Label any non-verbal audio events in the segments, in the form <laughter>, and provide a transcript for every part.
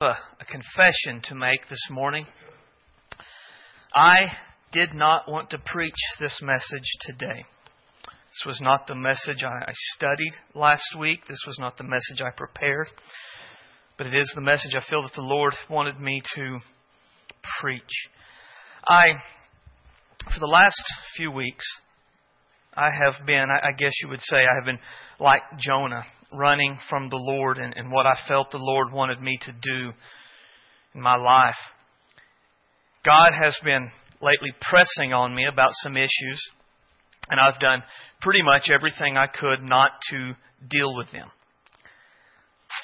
a, a confession to make this morning. I did not want to preach this message today. This was not the message I studied last week. This was not the message I prepared. But it is the message I feel that the Lord wanted me to preach. I, for the last few weeks, I have been, I guess you would say, I have been like Jonah running from the Lord and, and what I felt the Lord wanted me to do in my life. God has been lately pressing on me about some issues, and I've done pretty much everything I could not to deal with them.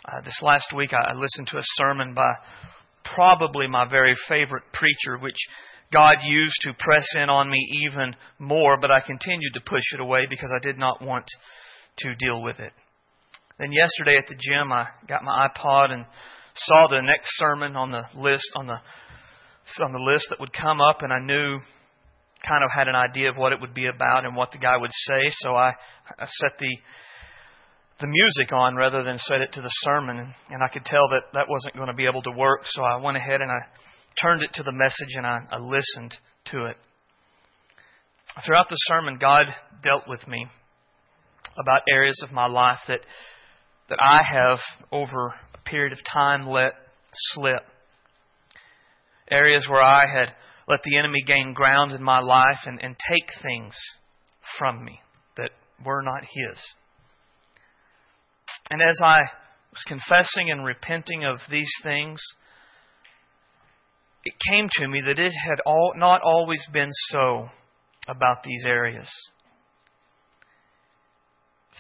Uh, this last week, I listened to a sermon by probably my very favorite preacher, which God used to press in on me even more, but I continued to push it away because I did not want to deal with it. Then yesterday at the gym, I got my iPod and saw the next sermon on the list on the on the list that would come up, and I knew kind of had an idea of what it would be about and what the guy would say. So I, I set the the music on rather than set it to the sermon, and, I could tell that that wasn't going to be able to work. So I went ahead and I turned it to the message and I, I listened to it. Throughout the sermon, God dealt with me about areas of my life that that I have, over a period of time, let slip. Areas where I had let the enemy gain ground in my life and, and take things from me that were not his. And as I was confessing and repenting of these things, it came to me that it had all, not always been so about these areas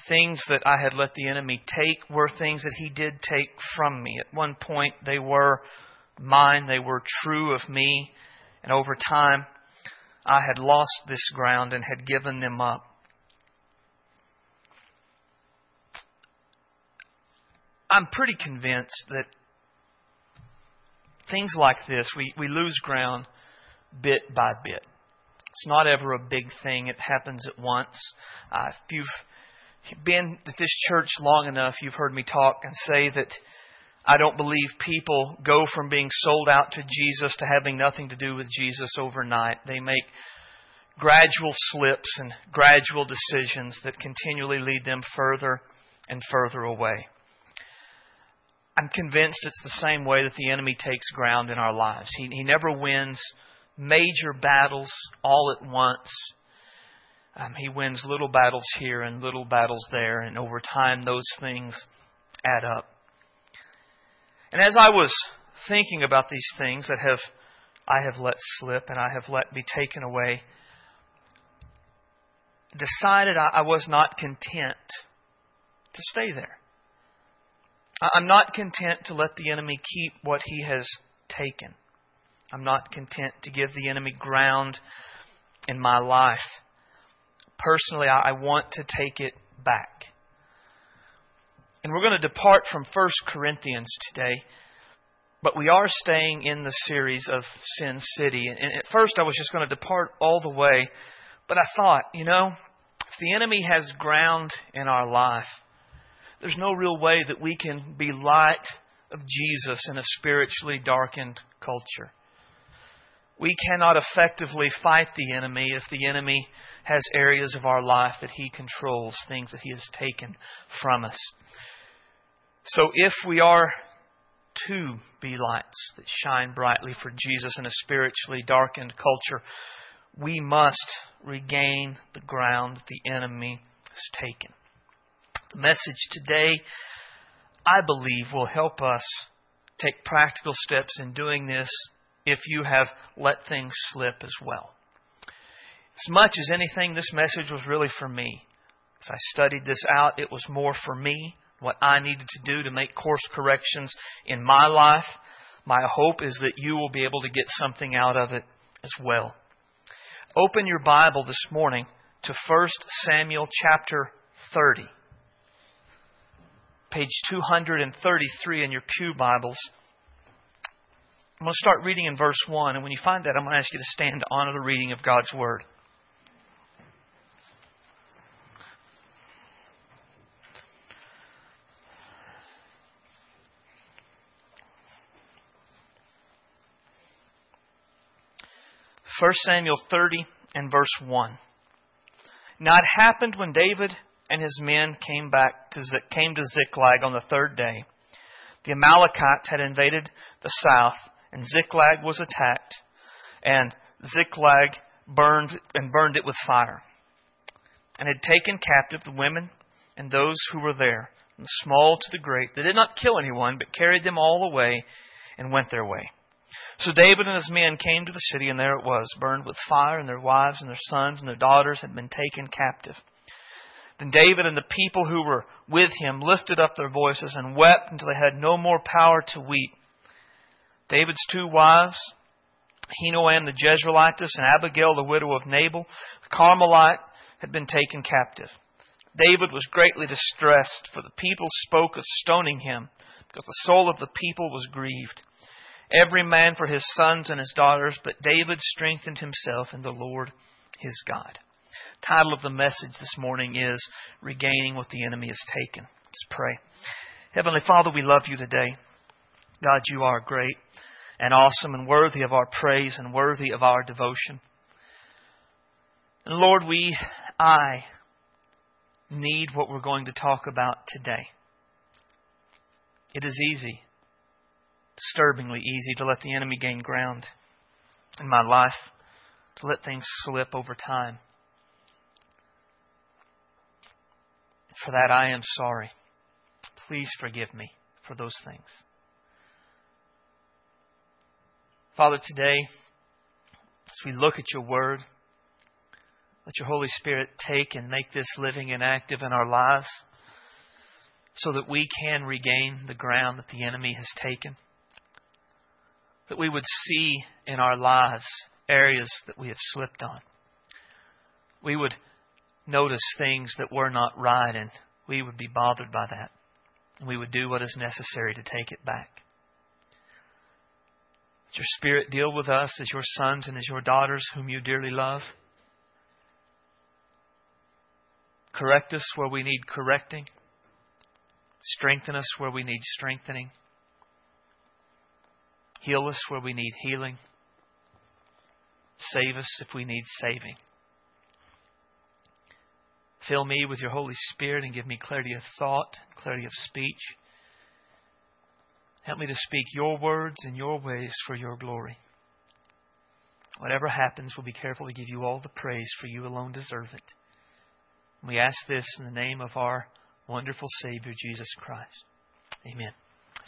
things that I had let the enemy take were things that he did take from me. At one point, they were mine, they were true of me, and over time, I had lost this ground and had given them up. I'm pretty convinced that things like this, we, we lose ground bit by bit. It's not ever a big thing. It happens at once. Uh, if you've been at this church long enough, you've heard me talk and say that I don't believe people go from being sold out to Jesus to having nothing to do with Jesus overnight. They make gradual slips and gradual decisions that continually lead them further and further away. I'm convinced it's the same way that the enemy takes ground in our lives. He, he never wins major battles all at once. Um, he wins little battles here and little battles there, and over time, those things add up. And as I was thinking about these things that have I have let slip and I have let be taken away, decided I, I was not content to stay there. I'm not content to let the enemy keep what he has taken. I'm not content to give the enemy ground in my life personally, I want to take it back. And we're going to depart from 1 Corinthians today, but we are staying in the series of Sin City. And at first, I was just going to depart all the way, but I thought, you know, if the enemy has ground in our life, there's no real way that we can be light of Jesus in a spiritually darkened culture. We cannot effectively fight the enemy if the enemy has areas of our life that he controls, things that he has taken from us. So if we are to be lights that shine brightly for Jesus in a spiritually darkened culture, we must regain the ground that the enemy has taken. The message today, I believe, will help us take practical steps in doing this if you have let things slip as well. As much as anything, this message was really for me. As I studied this out, it was more for me, what I needed to do to make course corrections in my life. My hope is that you will be able to get something out of it as well. Open your Bible this morning to 1 Samuel chapter 30. Page 233 in your Pew Bibles. I'm going to start reading in verse 1, and when you find that, I'm going to ask you to stand to honor the reading of God's Word. First Samuel 30 and verse 1. Now it happened when David and his men came back to came to Ziklag on the third day. The Amalekites had invaded the south and Ziklag was attacked, and Ziklag burned and burned it with fire, and had taken captive the women and those who were there, from the small to the great. They did not kill anyone, but carried them all away and went their way. So David and his men came to the city, and there it was, burned with fire, and their wives and their sons and their daughters had been taken captive. Then David and the people who were with him lifted up their voices and wept until they had no more power to weep. David's two wives, Ahinoam the Jezreelitess and Abigail the widow of Nabal, the Carmelite, had been taken captive. David was greatly distressed, for the people spoke of stoning him, because the soul of the people was grieved. Every man for his sons and his daughters, but David strengthened himself in the Lord his God. Title of the message this morning is Regaining What the Enemy Has Taken. Let's pray. Heavenly Father, we love you today. God, you are great and awesome and worthy of our praise and worthy of our devotion. And Lord, we, I, need what we're going to talk about today. It is easy, disturbingly easy, to let the enemy gain ground in my life, to let things slip over time. For that, I am sorry. Please forgive me for those things. Father, today, as we look at your word, let your Holy Spirit take and make this living and active in our lives so that we can regain the ground that the enemy has taken. That we would see in our lives areas that we have slipped on. We would notice things that were not right and we would be bothered by that. And we would do what is necessary to take it back. Your Spirit deal with us as your sons and as your daughters whom you dearly love. Correct us where we need correcting. Strengthen us where we need strengthening. Heal us where we need healing. Save us if we need saving. Fill me with your Holy Spirit and give me clarity of thought, clarity of speech. Help me to speak your words and your ways for your glory. Whatever happens, we'll be careful to give you all the praise, for you alone deserve it. We ask this in the name of our wonderful Savior, Jesus Christ. Amen.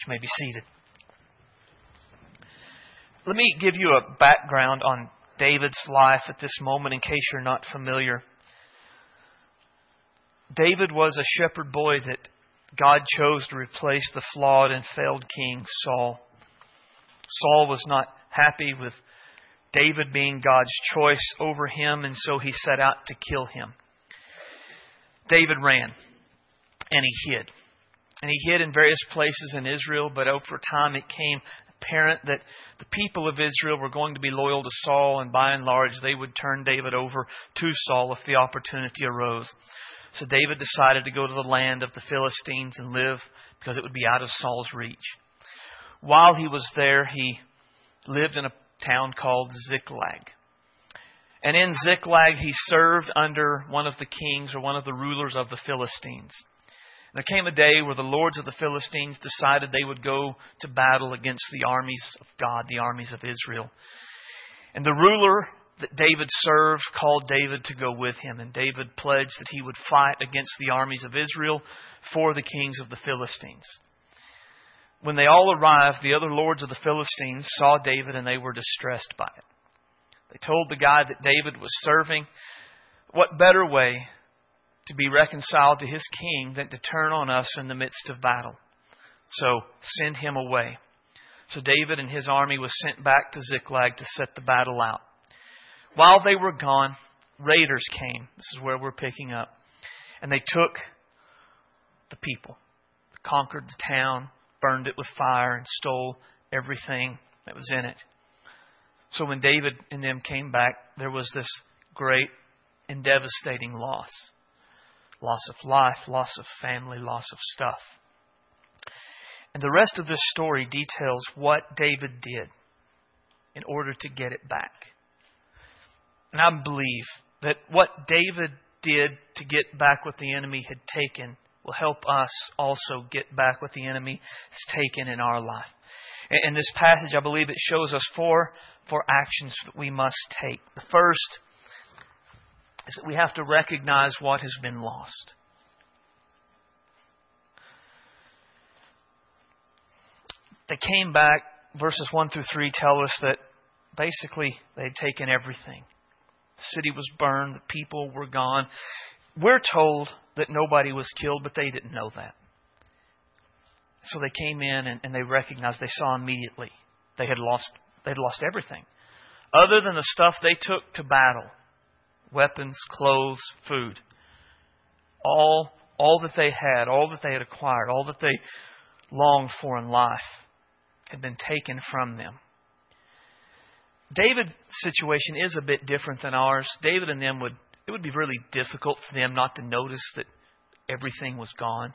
You may be seated. Let me give you a background on David's life at this moment in case you're not familiar. David was a shepherd boy that God chose to replace the flawed and failed king Saul. Saul was not happy with David being God's choice over him, and so he set out to kill him. David ran and he hid. And he hid in various places in Israel, but over time it came apparent that the people of Israel were going to be loyal to Saul, and by and large they would turn David over to Saul if the opportunity arose. So David decided to go to the land of the Philistines and live because it would be out of Saul's reach. While he was there, he lived in a town called Ziklag. And in Ziklag, he served under one of the kings or one of the rulers of the Philistines. There came a day where the lords of the Philistines decided they would go to battle against the armies of God, the armies of Israel. And the ruler that David served called David to go with him, and David pledged that he would fight against the armies of Israel for the kings of the Philistines. When they all arrived, the other lords of the Philistines saw David and they were distressed by it. They told the guy that David was serving, what better way to be reconciled to his king than to turn on us in the midst of battle? So send him away. So David and his army was sent back to Ziklag to set the battle out. While they were gone, raiders came. This is where we're picking up. And they took the people, conquered the town, burned it with fire, and stole everything that was in it. So when David and them came back, there was this great and devastating loss loss of life, loss of family, loss of stuff. And the rest of this story details what David did in order to get it back. And I believe that what David did to get back what the enemy had taken will help us also get back what the enemy has taken in our life. In this passage, I believe it shows us four, four actions that we must take. The first is that we have to recognize what has been lost. They came back, verses 1 through 3 tell us that basically they had taken everything. The city was burned, the people were gone. We're told that nobody was killed, but they didn't know that. So they came in and, and they recognized, they saw immediately they had lost they had lost everything. Other than the stuff they took to battle. Weapons, clothes, food. All all that they had, all that they had acquired, all that they longed for in life had been taken from them. David's situation is a bit different than ours. David and them would it would be really difficult for them not to notice that everything was gone.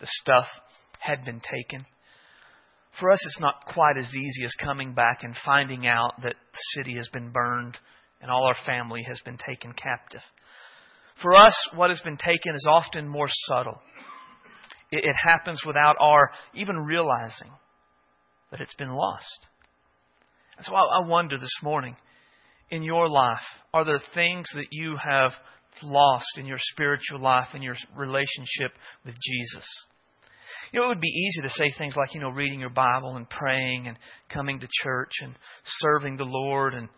The stuff had been taken. For us, it's not quite as easy as coming back and finding out that the city has been burned and all our family has been taken captive. For us, what has been taken is often more subtle. It, it happens without our even realizing that it's been lost. And so I, I wonder this morning in your life, are there things that you have lost in your spiritual life, and your relationship with Jesus? You know, it would be easy to say things like, you know, reading your Bible and praying and coming to church and serving the Lord and,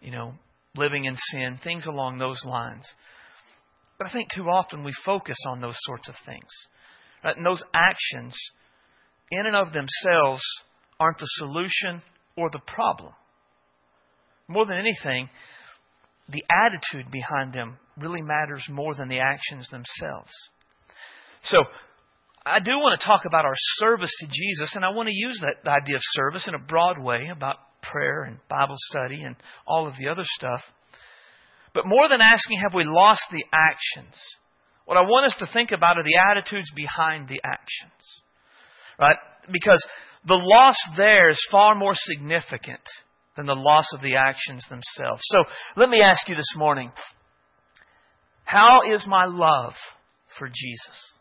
you know, living in sin, things along those lines. But I think too often we focus on those sorts of things. Right? And those actions, in and of themselves, aren't the solution or the problem. More than anything, the attitude behind them really matters more than the actions themselves. So, I do want to talk about our service to Jesus, and I want to use that idea of service in a broad way about prayer and Bible study and all of the other stuff. But more than asking, have we lost the actions? What I want us to think about are the attitudes behind the actions. Right? Because the loss there is far more significant than the loss of the actions themselves. So let me ask you this morning how is my love for Jesus?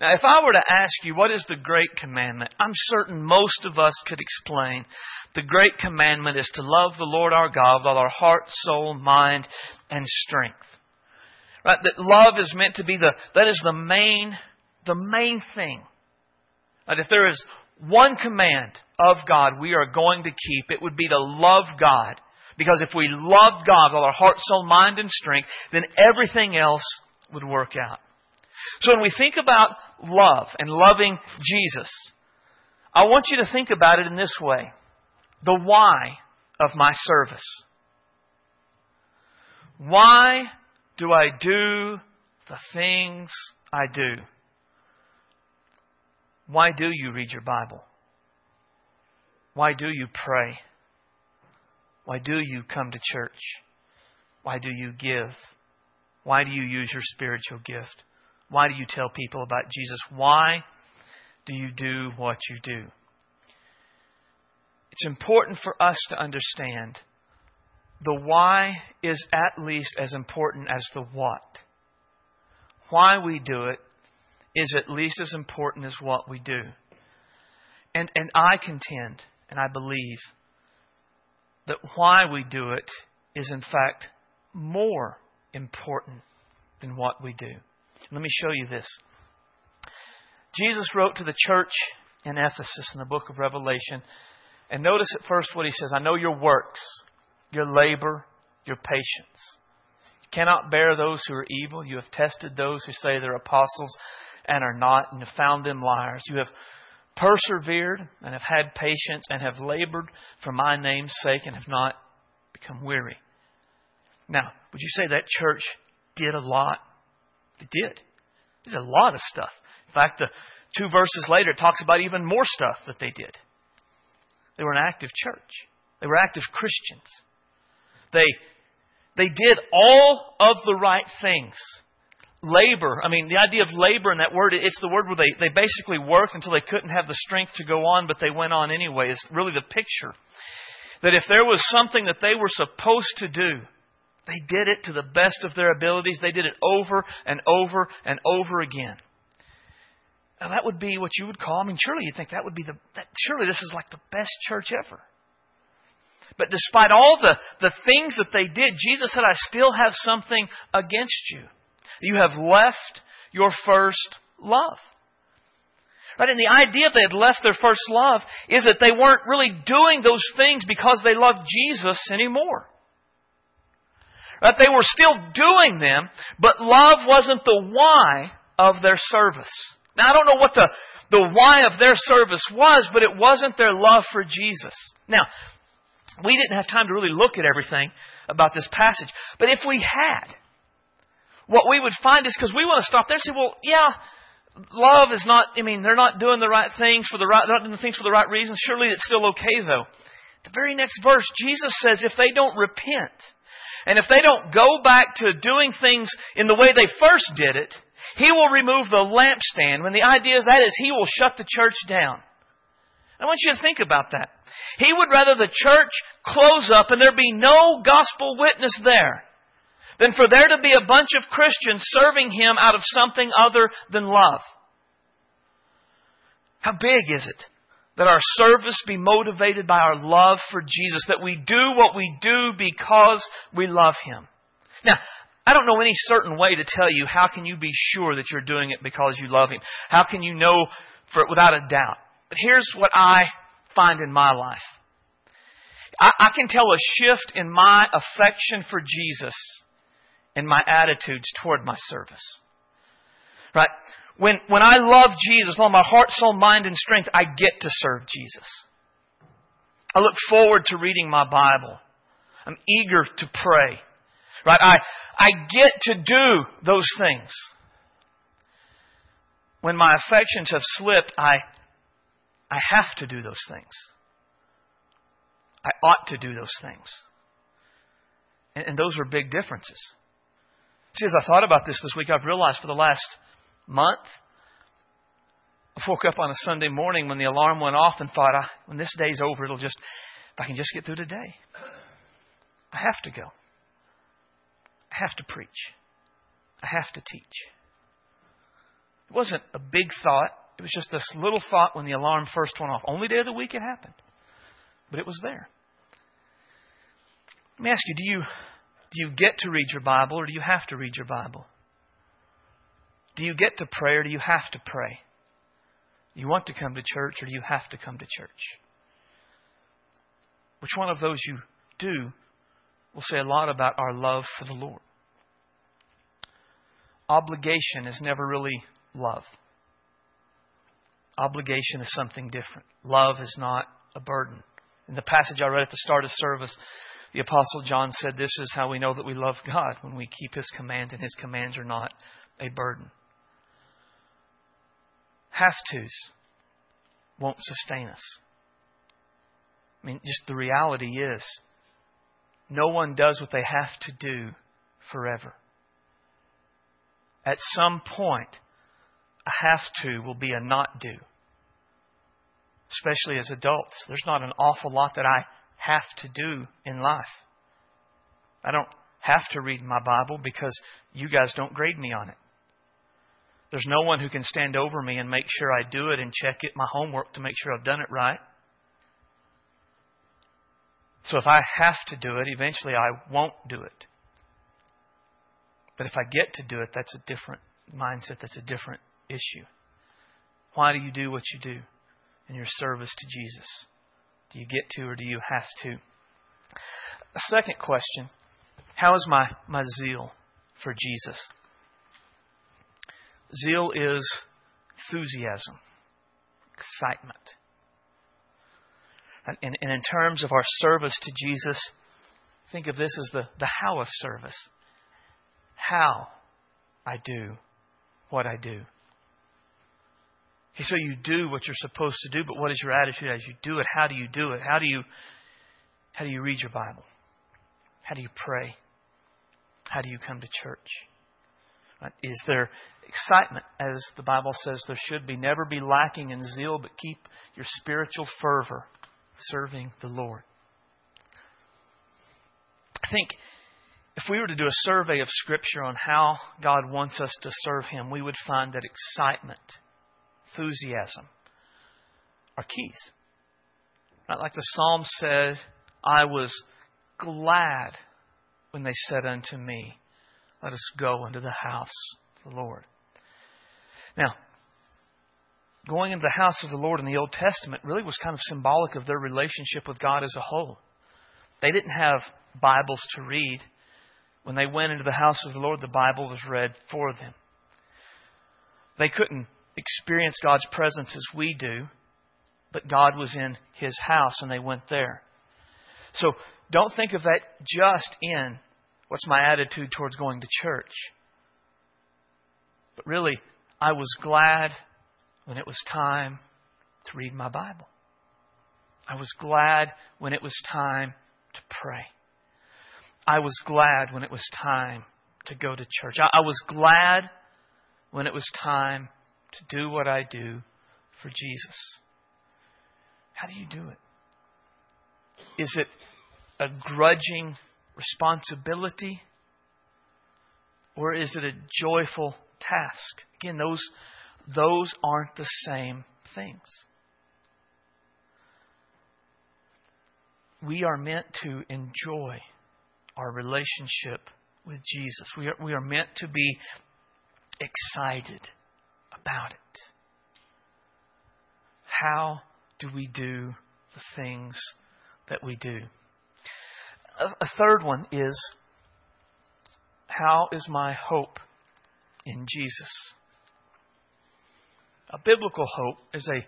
Now, if I were to ask you what is the great commandment, I'm certain most of us could explain. The great commandment is to love the Lord our God with all our heart, soul, mind, and strength. Right? That love is meant to be the, that is the main, the main thing. Uh, that if there is one command of God we are going to keep, it would be to love God. Because if we loved God with our heart, soul, mind, and strength, then everything else would work out. So when we think about love and loving Jesus, I want you to think about it in this way the why of my service. Why do I do the things I do? Why do you read your Bible? Why do you pray? Why do you come to church? Why do you give? Why do you use your spiritual gift? Why do you tell people about Jesus? Why do you do what you do? It's important for us to understand the why is at least as important as the what. Why we do it is at least as important as what we do. And, and I contend, and I believe, that why we do it is in fact more important than what we do. Let me show you this. Jesus wrote to the church in Ephesus in the book of Revelation. And notice at first what he says I know your works, your labor, your patience. You cannot bear those who are evil. You have tested those who say they're apostles and are not, and have found them liars. You have persevered and have had patience and have labored for my name's sake and have not become weary. Now, would you say that church did a lot they did. There's a lot of stuff. In fact, the two verses later, it talks about even more stuff that they did. They were an active church. They were active Christians. They, they did all of the right things. Labor, I mean, the idea of labor in that word, it's the word where they, they basically worked until they couldn't have the strength to go on, but they went on anyway, is really the picture. that if there was something that they were supposed to do, they did it to the best of their abilities. They did it over and over and over again. Now that would be what you would call. I mean, surely you think that would be the. That, surely this is like the best church ever. But despite all the, the things that they did, Jesus said, I still have something against you. You have left your first love. Right? And the idea that they had left their first love is that they weren't really doing those things because they loved Jesus anymore. Right? They were still doing them, but love wasn't the why of their service. Now, I don't know what the, the why of their service was, but it wasn't their love for Jesus. Now, we didn't have time to really look at everything about this passage, but if we had, what we would find is because we want to stop there and say, well, yeah, love is not, I mean, they're not doing the right things for the right, they're not doing the things for the right reasons. Surely it's still okay though. The very next verse, Jesus says if they don't repent, and if they don't go back to doing things in the way they first did it, He will remove the lampstand. When the idea is that is He will shut the church down. I want you to think about that. He would rather the church close up and there be no gospel witness there than for there to be a bunch of Christians serving Him out of something other than love. How big is it that our service be motivated by our love for Jesus, that we do what we do because we love Him? Now, I don't know any certain way to tell you how can you be sure that you're doing it because you love Him. How can you know for without a doubt? But here's what I find in my life. I, I can tell a shift in my affection for Jesus and my attitudes toward my service. Right? When, when I love Jesus, with all my heart, soul, mind, and strength, I get to serve Jesus. I look forward to reading my Bible. I'm eager to pray. Right? I, I get to do those things. When my affections have slipped, I, I have to do those things. I ought to do those things. And, and those are big differences. See, as I thought about this this week, I've realized for the last month, I woke up on a Sunday morning when the alarm went off and thought, when this day's over, it'll just, if I can just get through today, I have to go. I have to preach. I have to teach. It wasn't a big thought. It was just this little thought when the alarm first went off. Only day of the week it happened. But it was there. Let me ask you, do you do you get to read your Bible or do you have to read your Bible? Do you get to pray or do you have to pray? Do you want to come to church or do you have to come to church? Which one of those you do will say a lot about our love for the Lord. Obligation is never really love. Obligation is something different. Love is not a burden. In the passage I read at the start of service, the Apostle John said, This is how we know that we love God when we keep His commands, and His commands are not a burden. Have tos won't sustain us. I mean, just the reality is, no one does what they have to do forever. At some point, a have to will be a not do. Especially as adults. There's not an awful lot that I have to do in life. I don't have to read my Bible because you guys don't grade me on it. There's no one who can stand over me and make sure I do it and check it, my homework to make sure I've done it right. So if I have to do it, eventually I won't do it. But if I get to do it, that's a different mindset, that's a different issue. Why do you do what you do in your service to Jesus? Do you get to or do you have to? A second question How is my, my zeal for Jesus? Zeal is enthusiasm, excitement. And, and, and, in terms of our service to Jesus, think of this as the, the how of service. How I do what I do. So you do what you're supposed to do, but what is your attitude as you do it? How do you do it? How do you how do you read your Bible? How do you pray? How do you come to church? Is there excitement, as the Bible says there should be? Never be lacking in zeal, but keep your spiritual fervor serving the Lord. I think if we were to do a survey of Scripture on how God wants us to serve Him, we would find that excitement, enthusiasm are keys. Right? Like the psalm said, I was glad when they said unto me, Let us go into the house of the Lord. Now, going into the house of the Lord in the Old Testament really was kind of symbolic of their relationship with God as a whole. They didn't have Bibles to read. When they went into the house of the Lord, the Bible was read for them. They couldn't experience God's presence as we do, but God was in His house and they went there. So don't think of that just in what's my attitude towards going to church. But really, I was glad when it was time to read my Bible. I was glad when it was time to pray. I was glad when it was time to go to church. I, I was glad when it was time to do what I do for Jesus. How do you do it? Is it a grudging responsibility? Or is it a joyful task? Again, those, those aren't the same things. We are meant to enjoy our relationship with Jesus. We are, we are meant to be excited about it. How do we do the things that we do? A, a third one is how is my hope in Jesus? A biblical hope is a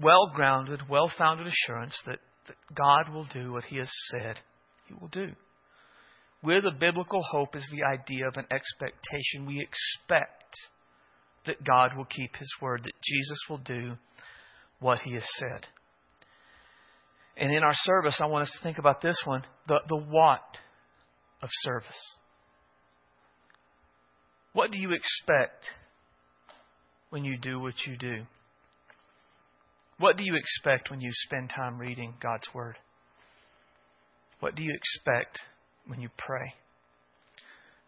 well grounded, well founded assurance that, that God will do what He has said He will do. Where the biblical hope is the idea of an expectation. We expect that God will keep His word, that Jesus will do what He has said. And in our service, I want us to think about this one the, the what of service. What do you expect when you do what you do? What do you expect when you spend time reading God's Word? What do you expect when you pray?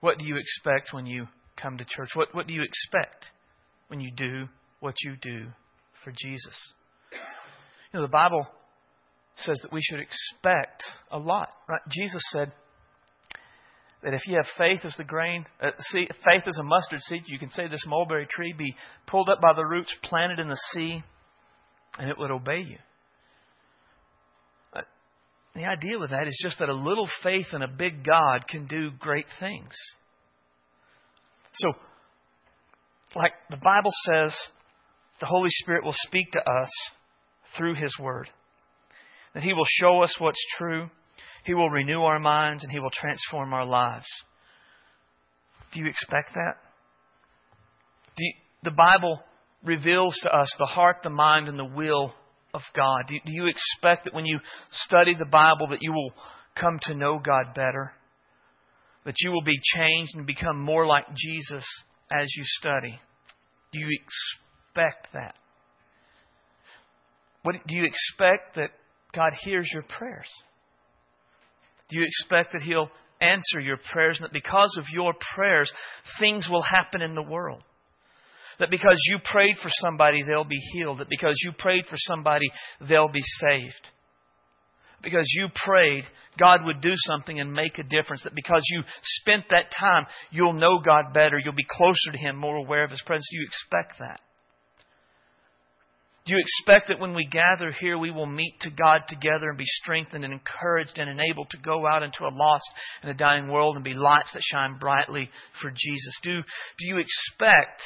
What do you expect when you come to church? What, what do you expect when you do what you do for Jesus? You know, the Bible says that we should expect a lot, right? Jesus said that if you have faith as the grain, uh, see, faith as a mustard seed, you can say this mulberry tree be pulled up by the roots, planted in the sea, and it would obey you. The idea with that is just that a little faith in a big God can do great things. So, like the Bible says, the Holy Spirit will speak to us through His Word that He will show us what's true, He will renew our minds, and He will transform our lives. Do you expect that? You, the Bible reveals to us the heart, the mind, and the will of God. Do, do you expect that when you study the Bible that you will come to know God better? That you will be changed and become more like Jesus as you study? Do you expect that? What, do you expect that God hears your prayers? Do you expect that He'll answer your prayers and that because of your prayers, things will happen in the world? That because you prayed for somebody, they'll be healed. That because you prayed for somebody, they'll be saved. Because you prayed, God would do something and make a difference. That because you spent that time, you'll know God better. You'll be closer to Him, more aware of His presence. Do you expect that? Do you expect that when we gather here, we will meet to God together and be strengthened and encouraged and enabled to go out into a lost and a dying world and be lights that shine brightly for Jesus? Do, do you expect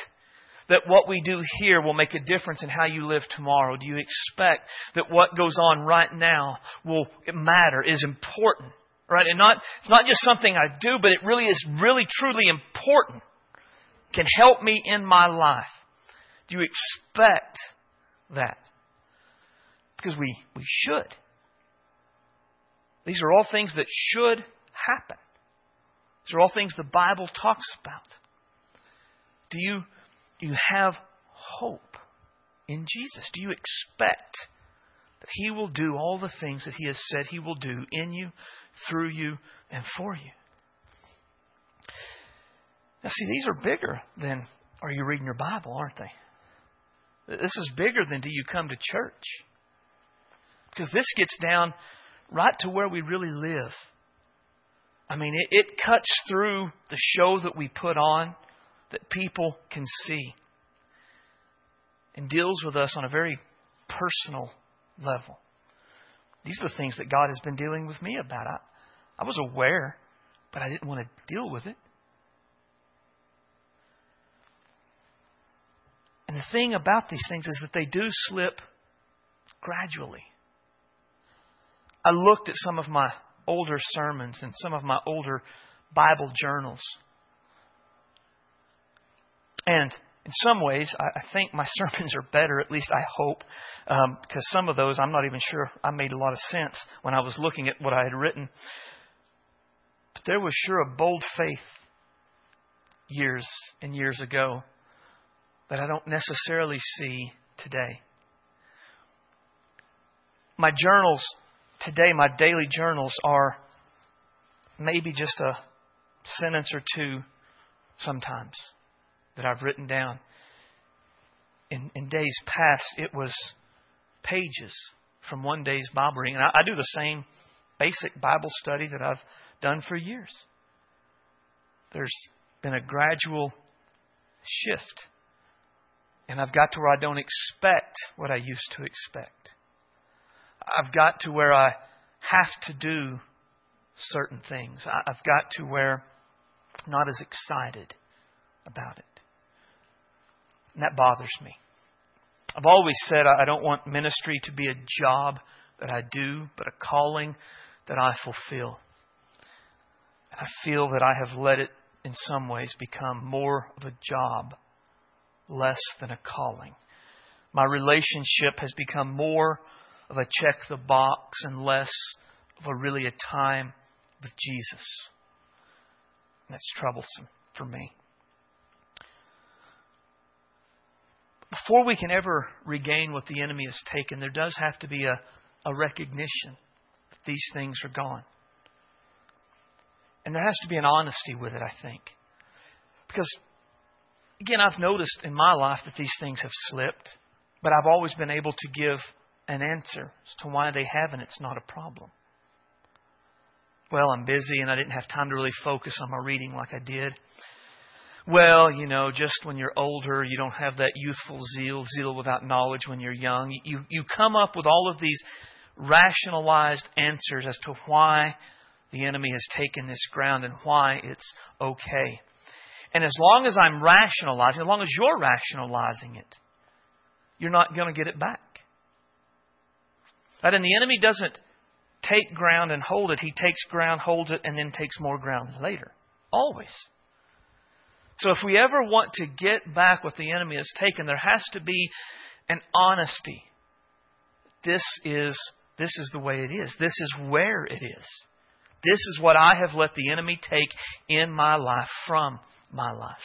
that what we do here will make a difference in how you live tomorrow? Do you expect that what goes on right now will matter, is important? Right? And not, it's not just something I do, but it really is really, truly important. Can help me in my life. Do you expect that. Because we, we should. These are all things that should happen. These are all things the Bible talks about. Do you, do you have hope in Jesus? Do you expect that He will do all the things that He has said He will do in you, through you, and for you. Now, see, these are bigger than are you reading your Bible, aren't they? This is bigger than do you come to church? Because this gets down right to where we really live. I mean, it, it cuts through the show that we put on that people can see and deals with us on a very personal level. These are the things that God has been dealing with me about. I, I was aware, but I didn't want to deal with it. And the thing about these things is that they do slip gradually. I looked at some of my older sermons and some of my older Bible journals. And in some ways, I, think my <laughs> sermons are better, at least I hope, um, because some of those I'm not even sure I made a lot of sense when I was looking at what I had written. But there was sure a bold faith years and years ago that I don't necessarily see today. My journals today, my daily journals are maybe just a sentence or two sometimes that I've written down. In, in days past, it was pages from one day's Bible reading. And I, I do the same basic Bible study that I've done for years. There's been a gradual shift. And I've got to where I don't expect what I used to expect. I've got to where I have to do certain things. I've got to where I'm not as excited about it. And that bothers me. I've always said I don't want ministry to be a job that I do, but a calling that I fulfill. And I feel that I have let it, in some ways, become more of a job, less than a calling. My relationship has become more of a check the box and less of a really a time with Jesus. And that's troublesome for me. Before we can ever regain what the enemy has taken, there does have to be a, a recognition that these things are gone. And there has to be an honesty with it, I think. Because, again, I've noticed in my life that these things have slipped, but I've always been able to give an answer as to why they haven't. It's not a problem. Well, I'm busy and I didn't have time to really focus on my reading like I did. Well, you know, just when you're older, you don't have that youthful zeal, zeal without knowledge when you're young. You, you come up with all of these rationalized answers as to why the enemy has taken this ground and why it's okay. And as long as I'm rationalizing, as long as you're rationalizing it, you're not going to get it back. Right? And the enemy doesn't take ground and hold it. He takes ground, holds it, and then takes more ground later. Always. So if we ever want to get back what the enemy has taken, there has to be an honesty. This is this is the way it is. This is where it is. This is what I have let the enemy take in my life from my life.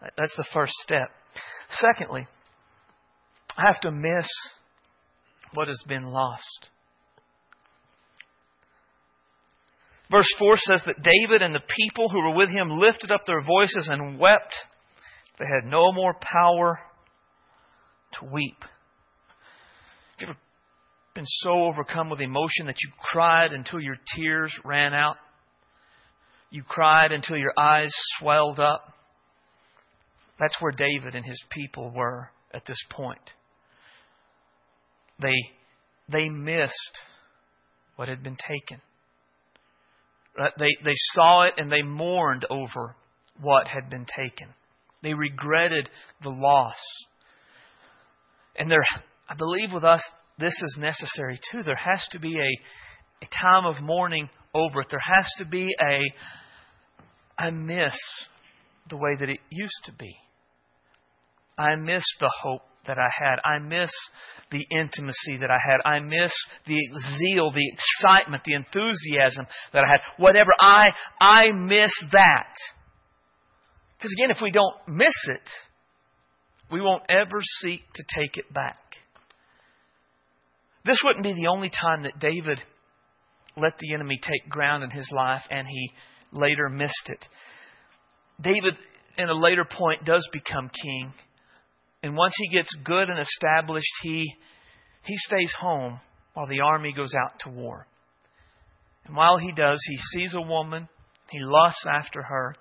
That's the first step. Secondly, I have to miss what has been lost. Verse 4 says that David and the people who were with him lifted up their voices and wept. They had no more power to weep. Have you ever been so overcome with emotion that you cried until your tears ran out? You cried until your eyes swelled up? That's where David and his people were at this point. They, they missed what had been taken. They, they saw it and they mourned over what had been taken. They regretted the loss. And there, I believe with us, this is necessary too. There has to be a, a time of mourning over it. There has to be a, I miss the way that it used to be. I miss the hope that I had. I miss the intimacy that I had. I miss the zeal, the excitement, the enthusiasm that I had. Whatever. I, I miss that. Because again, if we don't miss it, we won't ever seek to take it back. This wouldn't be the only time that David let the enemy take ground in his life and he later missed it. David, in a later point, does become king. And once he gets good and established, he, he stays home while the army goes out to war. And while he does, he sees a woman, he lusts after her,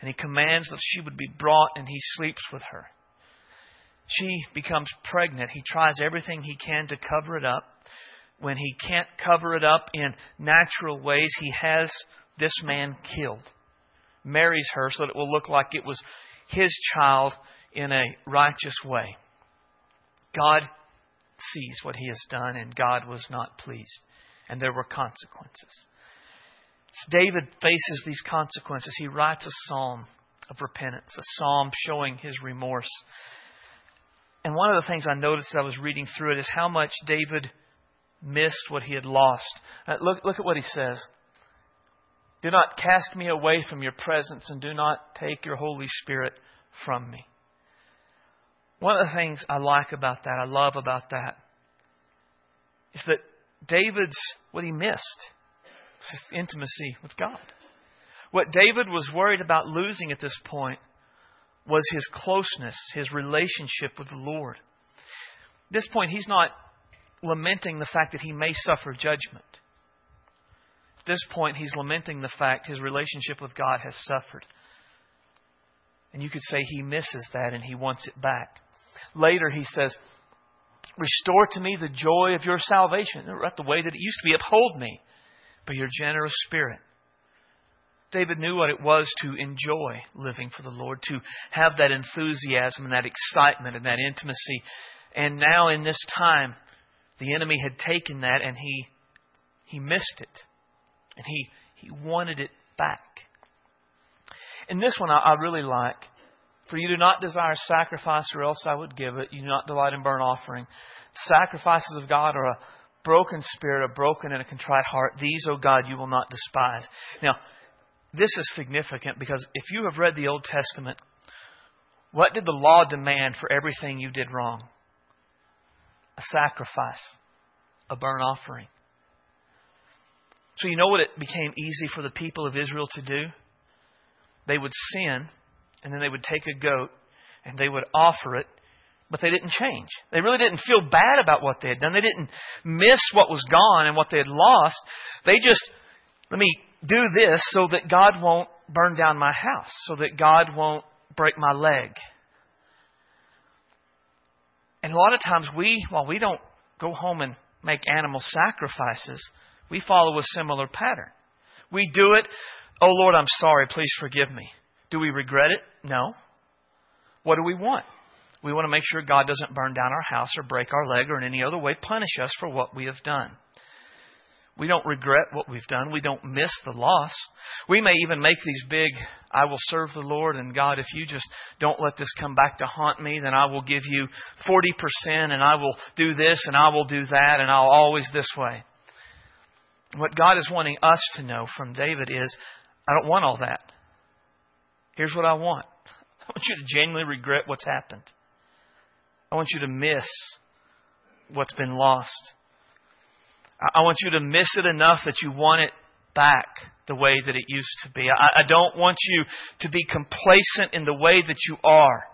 and he commands that she would be brought, and he sleeps with her. She becomes pregnant. He tries everything he can to cover it up. When he can't cover it up in natural ways, he has this man killed. Marries her so that it will look like it was his child in a righteous way. God sees what he has done, and God was not pleased. And there were consequences. As David faces these consequences, he writes a psalm of repentance, a psalm showing his remorse. And one of the things I noticed as I was reading through it is how much David missed what he had lost. Uh, look, look at what he says. Do not cast me away from your presence, and do not take your Holy Spirit from me. One of the things I like about that, I love about that, is that David's, what he missed, his intimacy with God. What David was worried about losing at this point was his closeness, his relationship with the Lord. At this point, he's not lamenting the fact that he may suffer judgment. At this point, he's lamenting the fact his relationship with God has suffered. And you could say he misses that and he wants it back. Later, he says, Restore to me the joy of your salvation. Not the way that it used to be. Uphold me by your generous spirit. David knew what it was to enjoy living for the Lord, to have that enthusiasm and that excitement and that intimacy. And now, in this time, the enemy had taken that and he, he missed it. And he, he wanted it back. And this one I, I really like. For you do not desire sacrifice, or else I would give it. You do not delight in burnt offering. Sacrifices of God are a broken spirit, a broken and a contrite heart. These, O God, you will not despise. Now, this is significant because if you have read the Old Testament, what did the law demand for everything you did wrong? A sacrifice, a burnt offering. So, you know what it became easy for the people of Israel to do? They would sin and then they would take a goat and they would offer it, but they didn't change. They really didn't feel bad about what they had done. They didn't miss what was gone and what they had lost. They just, let me do this so that God won't burn down my house, so that God won't break my leg. And a lot of times we, while we don't go home and make animal sacrifices, we follow a similar pattern. We do it, oh Lord, I'm sorry, please forgive me. Do we regret it? No. What do we want? We want to make sure God doesn't burn down our house or break our leg or in any other way punish us for what we have done. We don't regret what we've done. We don't miss the loss. We may even make these big, I will serve the Lord, and God, if you just don't let this come back to haunt me, then I will give you 40%, and I will do this, and I will do that, and I'll always this way. What God is wanting us to know from David is, I don't want all that. Here's what I want <laughs> I want you to genuinely regret what's happened. I want you to miss what's been lost. I want you to miss it enough that you want it back the way that it used to be. I, don't want you to be complacent in the way that you are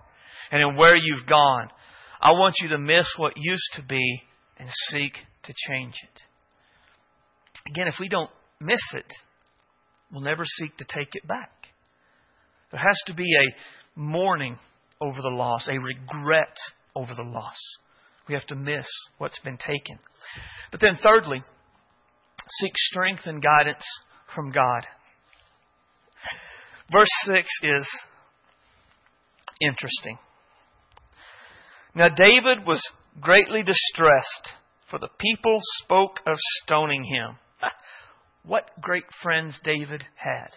and in where you've gone. I want you to miss what used to be and seek to change it. Again, if we don't miss it, we'll never seek to take it back. There has to be a mourning over the loss, a regret over the loss. We have to miss what's been taken. But then, thirdly, seek strength and guidance from God. Verse 6 is interesting. Now, David was greatly distressed, for the people spoke of stoning him. <laughs> What great friends David had.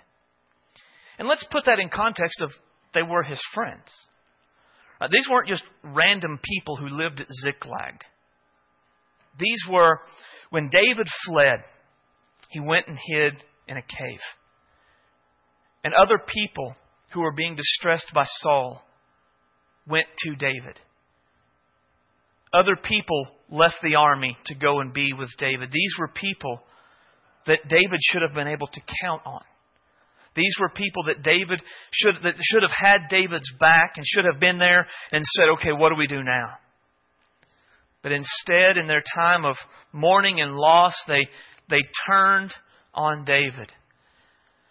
And let's put that in context of they were his friends. Uh, these weren't just random people who lived at Ziklag. These were, when David fled, he went and hid in a cave. And other people who were being distressed by Saul went to David. Other people left the army to go and be with David. These were people that David should have been able to count on. These were people that David should, that should have had David's back and should have been there and said, okay, what do we do now? But instead, in their time of mourning and loss, they, they turned on David.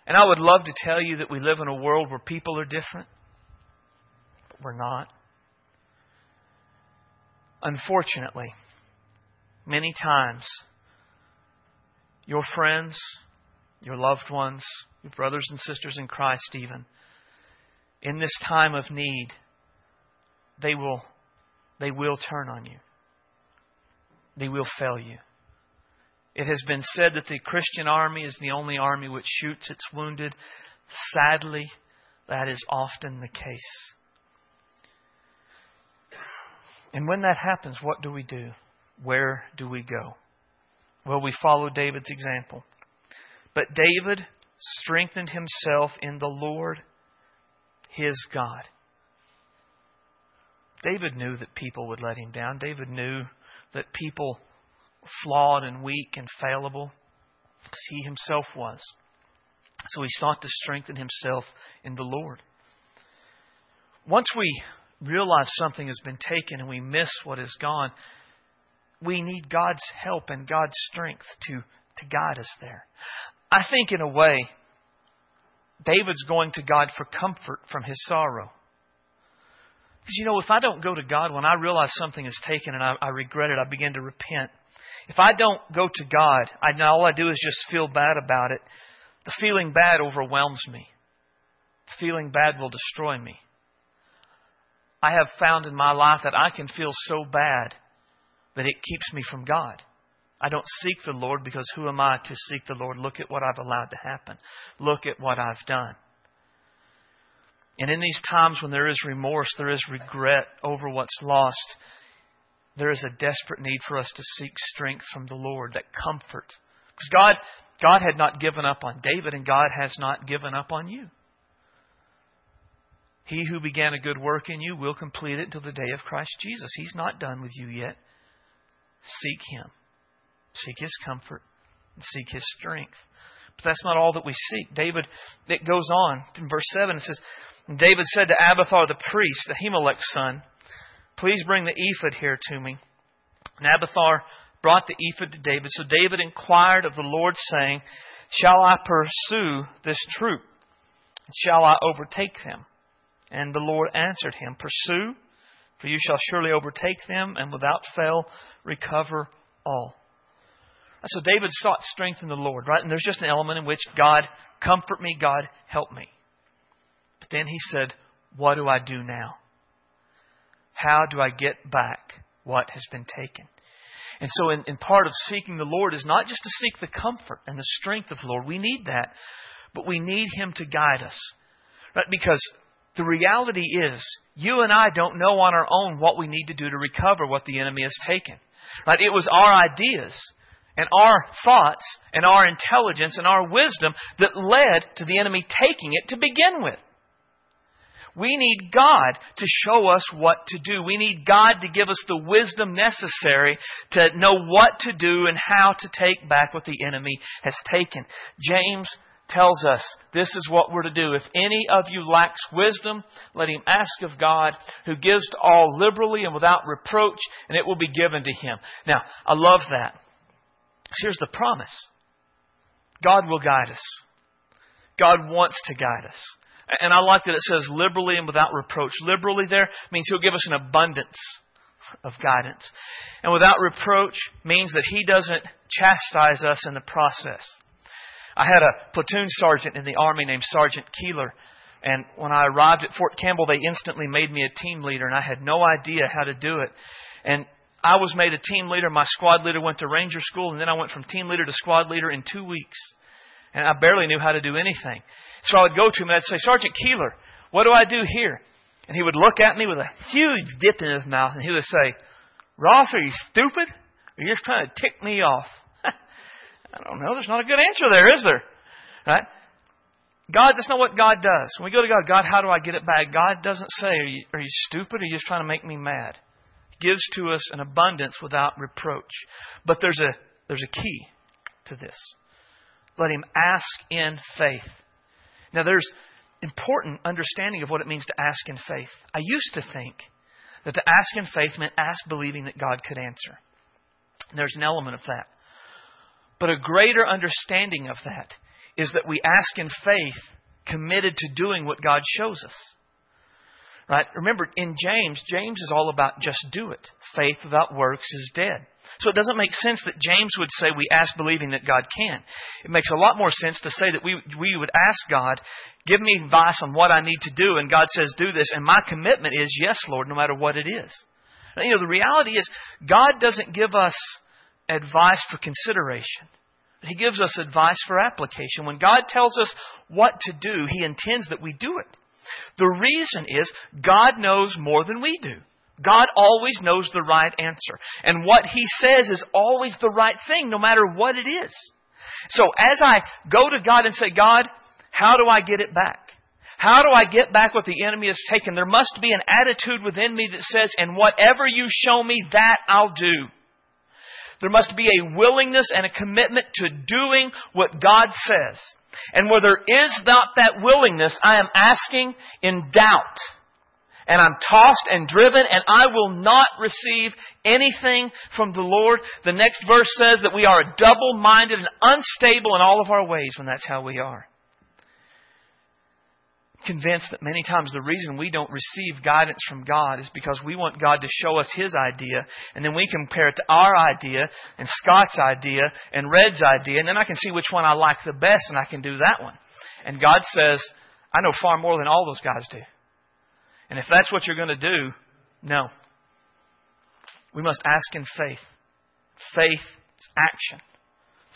And I would love to tell you that we live in a world where people are different, but we're not. Unfortunately, many times, your friends, your loved ones, brothers and sisters in Christ, even, in this time of need, they will, they will turn on you. They will fail you. It has been said that the Christian army is the only army which shoots its wounded. Sadly, that is often the case. And when that happens, what do we do? Where do we go? Well, we follow David's example. But David strengthened himself in the Lord his God. David knew that people would let him down. David knew that people were flawed and weak and fallible, because he himself was. So he sought to strengthen himself in the Lord. Once we realize something has been taken and we miss what is gone, we need God's help and God's strength to, to guide us there. I think, in a way, David's going to God for comfort from his sorrow. Because, you know, if I don't go to God when I realize something is taken and I, I regret it, I begin to repent. If I don't go to God, I, all I do is just feel bad about it. The feeling bad overwhelms me. Feeling bad will destroy me. I have found in my life that I can feel so bad that it keeps me from God. I don't seek the Lord because who am I to seek the Lord? Look at what I've allowed to happen. Look at what I've done. And in these times when there is remorse, there is regret over what's lost, there is a desperate need for us to seek strength from the Lord, that comfort. Because God, God had not given up on David, and God has not given up on you. He who began a good work in you will complete it until the day of Christ Jesus. He's not done with you yet. Seek Him. Seek His comfort and seek His strength. But that's not all that we seek. David, it goes on in verse 7, it says, David said to Abiathar the priest, Ahimelech's son, Please bring the ephod here to me. And Abiathar brought the ephod to David. So David inquired of the Lord, saying, Shall I pursue this troop? Shall I overtake them? And the Lord answered him, Pursue, for you shall surely overtake them, and without fail recover all. So David sought strength in the Lord, right? And there's just an element in which God, comfort me, God, help me. But then he said, What do I do now? How do I get back what has been taken? And so, in, in part of seeking the Lord is not just to seek the comfort and the strength of the Lord. We need that, but we need Him to guide us. Right? Because the reality is, you and I don't know on our own what we need to do to recover what the enemy has taken. Right? It was our ideas and our thoughts and our intelligence and our wisdom that led to the enemy taking it to begin with. We need God to show us what to do. We need God to give us the wisdom necessary to know what to do and how to take back what the enemy has taken. James tells us this is what we're to do. If any of you lacks wisdom, let him ask of God, who gives to all liberally and without reproach, and it will be given to him. Now, I love that. Here's the promise God will guide us. God wants to guide us. And I like that it says liberally and without reproach. Liberally there means He'll give us an abundance of guidance. And without reproach means that He doesn't chastise us in the process. I had a platoon sergeant in the Army named Sergeant Keeler. And when I arrived at Fort Campbell, they instantly made me a team leader, and I had no idea how to do it. And I was made a team leader. My squad leader went to Ranger School, and then I went from team leader to squad leader in two weeks. And I barely knew how to do anything. So I would go to him and I'd say, Sergeant Keeler, what do I do here? And he would look at me with a huge dip in his mouth and he would say, Ross, are you stupid? Or you just trying to tick me off? <laughs> I don't know. There's not a good answer there, is there? Right? God, that's not what God does. When we go to God, God, how do I get it back? God doesn't say, are you, are you stupid or are you just trying to make me mad? Gives to us an abundance without reproach. But there's a, there's a key to this. Let him ask in faith. Now, there's important understanding of what it means to ask in faith. I used to think that to ask in faith meant ask believing that God could answer. There's an element of that. But a greater understanding of that is that we ask in faith committed to doing what God shows us. Right? Remember, in James, James is all about just do it. Faith without works is dead. So it doesn't make sense that James would say we ask believing that God can. It makes a lot more sense to say that we, we would ask God, give me advice on what I need to do, and God says, do this, and my commitment is, yes, Lord, no matter what it is. You know, the reality is, God doesn't give us advice for consideration. He gives us advice for application. When God tells us what to do, He intends that we do it. The reason is God knows more than we do. God always knows the right answer. And what He says is always the right thing, no matter what it is. So as I go to God and say, God, how do I get it back? How do I get back what the enemy has taken? There must be an attitude within me that says, and whatever you show me, that I'll do. There must be a willingness and a commitment to doing what God says. And where there is not that willingness, I am asking in doubt. And I'm tossed and driven, and I will not receive anything from the Lord. The next verse says that we are double minded and unstable in all of our ways when that's how we are convinced that many times the reason we don't receive guidance from God is because we want God to show us His idea, and then we compare it to our idea, and Scott's idea, and Red's idea, and then I can see which one I like the best, and I can do that one. And God says, I know far more than all those guys do. And if that's what you're going to do, no. We must ask in faith. Faith is action.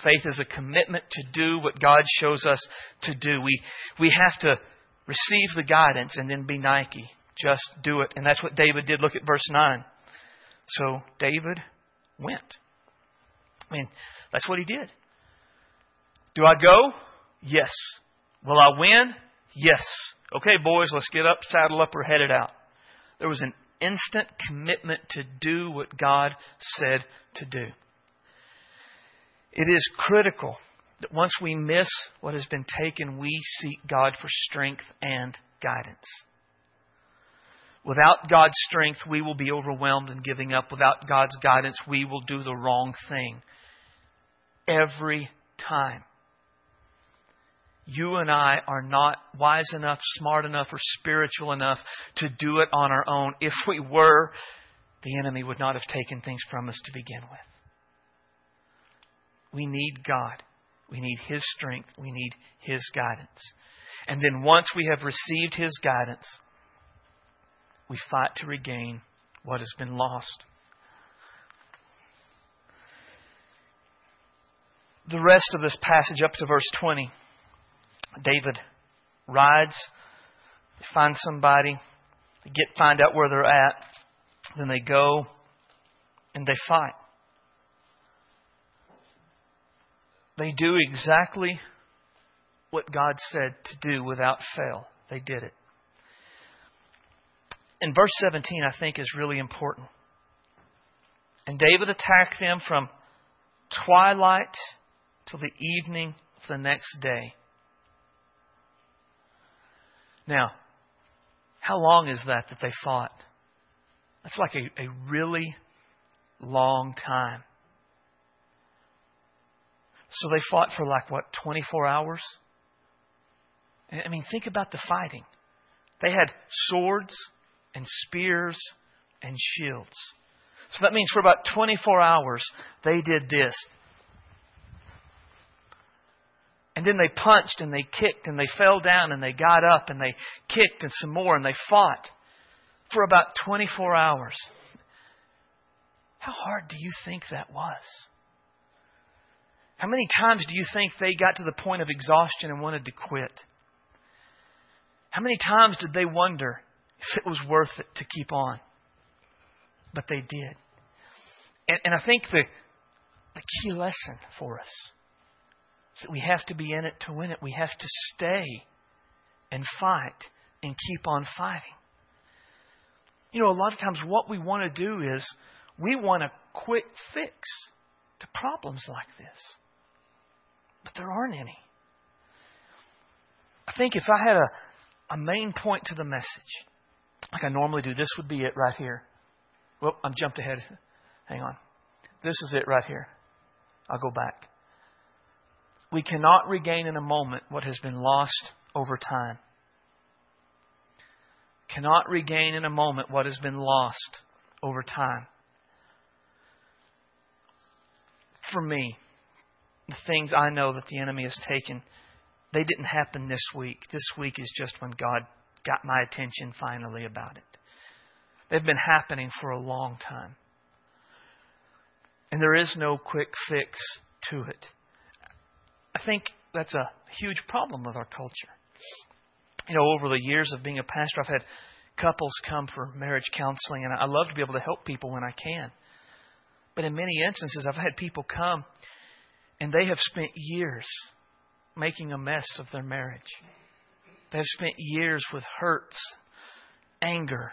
Faith is a commitment to do what God shows us to do. We, we have to receive the guidance, and then be Nike. Just do it. And that's what David did. Look at verse 9. So David went. I mean, that's what he did. Do I go? Yes. Will I win? Yes. Okay, boys, let's get up, saddle up, we're headed out. There was an instant commitment to do what God said to do. It is critical that once we miss what has been taken, we seek God for strength and guidance. Without God's strength, we will be overwhelmed and giving up. Without God's guidance, we will do the wrong thing. Every time. You and I are not wise enough, smart enough, or spiritual enough to do it on our own. If we were, the enemy would not have taken things from us to begin with. We need God. We need His strength. We need His guidance. And then once we have received His guidance, we fight to regain what has been lost. The rest of this passage, up to verse 20, David rides, they find somebody, they get find out where they're at, then they go and they fight. They do exactly what God said to do without fail. They did it. In verse 17, I think, is really important. And David attacked them from twilight till the evening of the next day. Now, how long is that that they fought? That's like a, a really long time. So they fought for like, what, 24 hours? I mean, think about the fighting. They had swords and spears and shields. So that means for about 24 hours, they did this. And then they punched and they kicked and they fell down and they got up and they kicked and some more and they fought for about 24 hours. How hard do you think that was? How many times do you think they got to the point of exhaustion and wanted to quit? How many times did they wonder if it was worth it to keep on? But they did. And, and I think the, the key lesson for us is that we have to be in it to win it. We have to stay and fight and keep on fighting. You know, a lot of times what we want to do is we want a quick fix to problems like this. But there aren't any. I think if I had a, a main point to the message, like I normally do, this would be it right here. Well, I'm jumped ahead. Hang on. This is it right here. I'll go back. We cannot regain in a moment what has been lost over time. Cannot regain in a moment what has been lost over time. For me, the things I know that the enemy has taken, they didn't happen this week. This week is just when God got my attention finally about it. They've been happening for a long time. And there is no quick fix to it. I think that's a huge problem with our culture. You know, over the years of being a pastor, I've had couples come for marriage counseling, and I love to be able to help people when I can. But in many instances, I've had people come and they have spent years making a mess of their marriage. They have spent years with hurts, anger,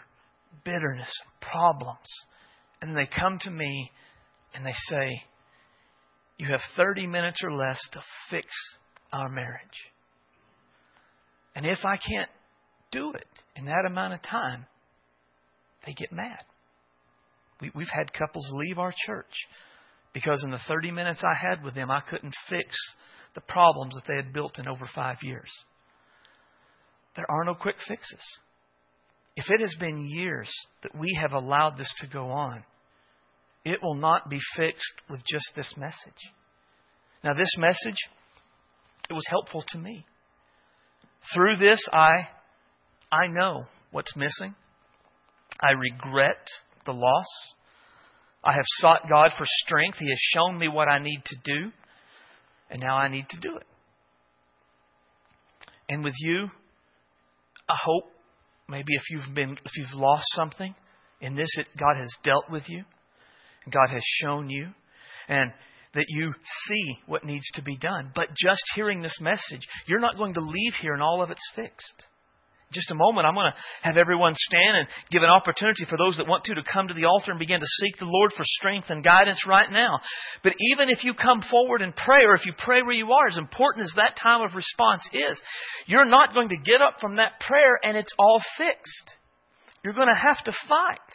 bitterness, problems. And they come to me and they say, You have 30 minutes or less to fix our marriage. And if I can't do it in that amount of time, they get mad. We, we've had couples leave our church because in the 30 minutes I had with them, I couldn't fix the problems that they had built in over five years. There are no quick fixes. If it has been years that we have allowed this to go on, it will not be fixed with just this message. Now, this message, it was helpful to me. Through this, I, I know what's missing. I regret the loss. I have sought God for strength. He has shown me what I need to do, and now I need to do it. And with you, I hope maybe if you've been if you've lost something in this, it, God has dealt with you, and God has shown you, and that you see what needs to be done. But just hearing this message, you're not going to leave here and all of it's fixed just a moment, I'm going to have everyone stand and give an opportunity for those that want to to come to the altar and begin to seek the Lord for strength and guidance right now. But even if you come forward and pray, or if you pray where you are, as important as that time of response is, you're not going to get up from that prayer and it's all fixed. You're going to have to fight.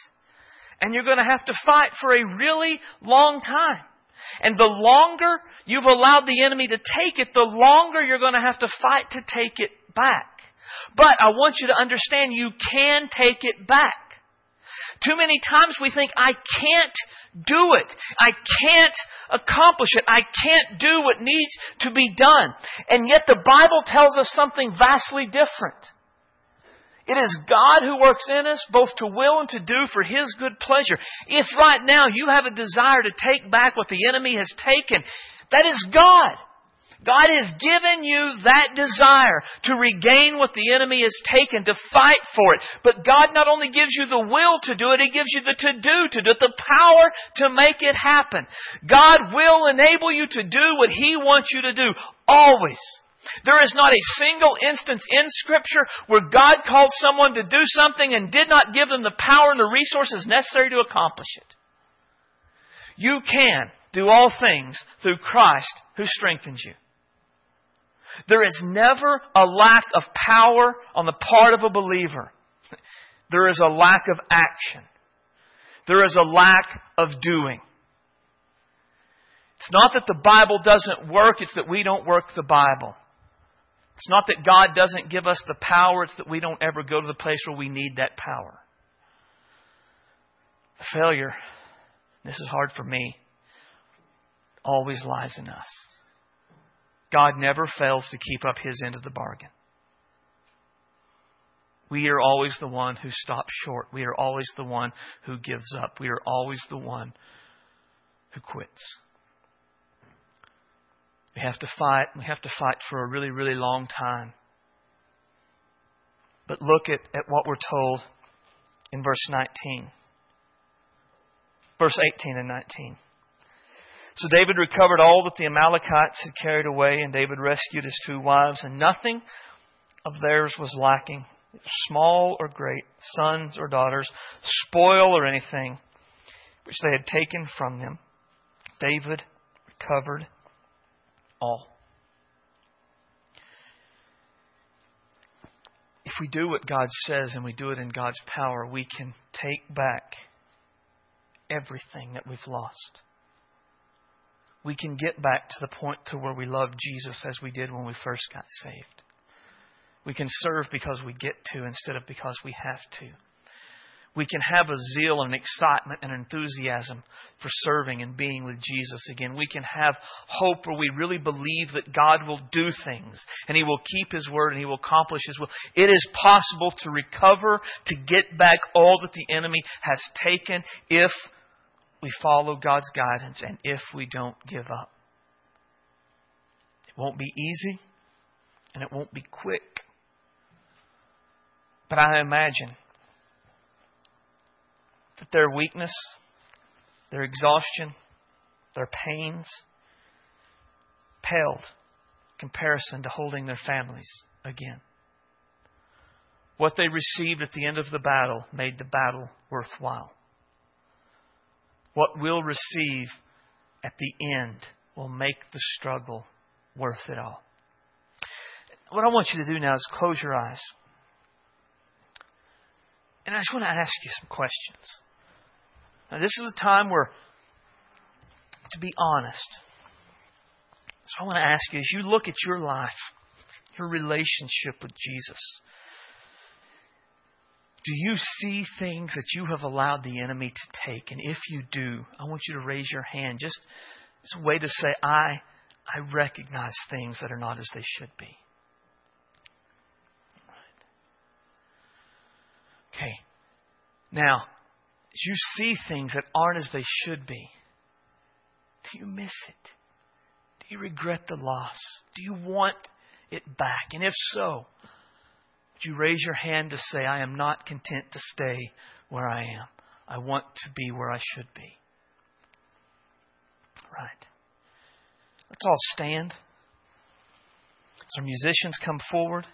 And you're going to have to fight for a really long time. And the longer you've allowed the enemy to take it, the longer you're going to have to fight to take it back. But I want you to understand you can take it back. Too many times we think, I can't do it. I can't accomplish it. I can't do what needs to be done. And yet the Bible tells us something vastly different. It is God who works in us both to will and to do for His good pleasure. If right now you have a desire to take back what the enemy has taken, that is God. God has given you that desire to regain what the enemy has taken, to fight for it. But God not only gives you the will to do it, He gives you the to do to do it, the power to make it happen. God will enable you to do what He wants you to do. Always. There is not a single instance in Scripture where God called someone to do something and did not give them the power and the resources necessary to accomplish it. You can do all things through Christ who strengthens you. There is never a lack of power on the part of a believer. There is a lack of action. There is a lack of doing. It's not that the Bible doesn't work, it's that we don't work the Bible. It's not that God doesn't give us the power, it's that we don't ever go to the place where we need that power. Failure, this is hard for me, always lies in us. God never fails to keep up his end of the bargain. We are always the one who stops short. We are always the one who gives up. We are always the one who quits. We have to fight. We have to fight for a really, really long time. But look at, at what we're told in verse 19. Verse 18 and 19. So David recovered all that the Amalekites had carried away, and David rescued his two wives, and nothing of theirs was lacking small or great, sons or daughters, spoil or anything which they had taken from them. David recovered all. If we do what God says and we do it in God's power, we can take back everything that we've lost. We can get back to the point to where we love Jesus as we did when we first got saved. We can serve because we get to instead of because we have to we can have a zeal and excitement and enthusiasm for serving and being with Jesus again. We can have hope where we really believe that God will do things and He will keep His word and He will accomplish His will. It is possible to recover, to get back all that the enemy has taken if we follow God's guidance and if we don't give up. It won't be easy and it won't be quick. But I imagine that their weakness, their exhaustion, their pains paled comparison to holding their families again. What they received at the end of the battle made the battle worthwhile. What we'll receive at the end will make the struggle worth it all. What I want you to do now is close your eyes. And I just want to ask you some questions. Now, this is a time where, to be honest, so I want to ask you as you look at your life, your relationship with Jesus, do you see things that you have allowed the enemy to take? And if you do, I want you to raise your hand just as a way to say, I, I recognize things that are not as they should be. Okay. Now, as you see things that aren't as they should be, do you miss it? Do you regret the loss? Do you want it back? And if so, would you raise your hand to say, I am not content to stay where I am? I want to be where I should be. Right. Let's all stand. As our musicians come forward.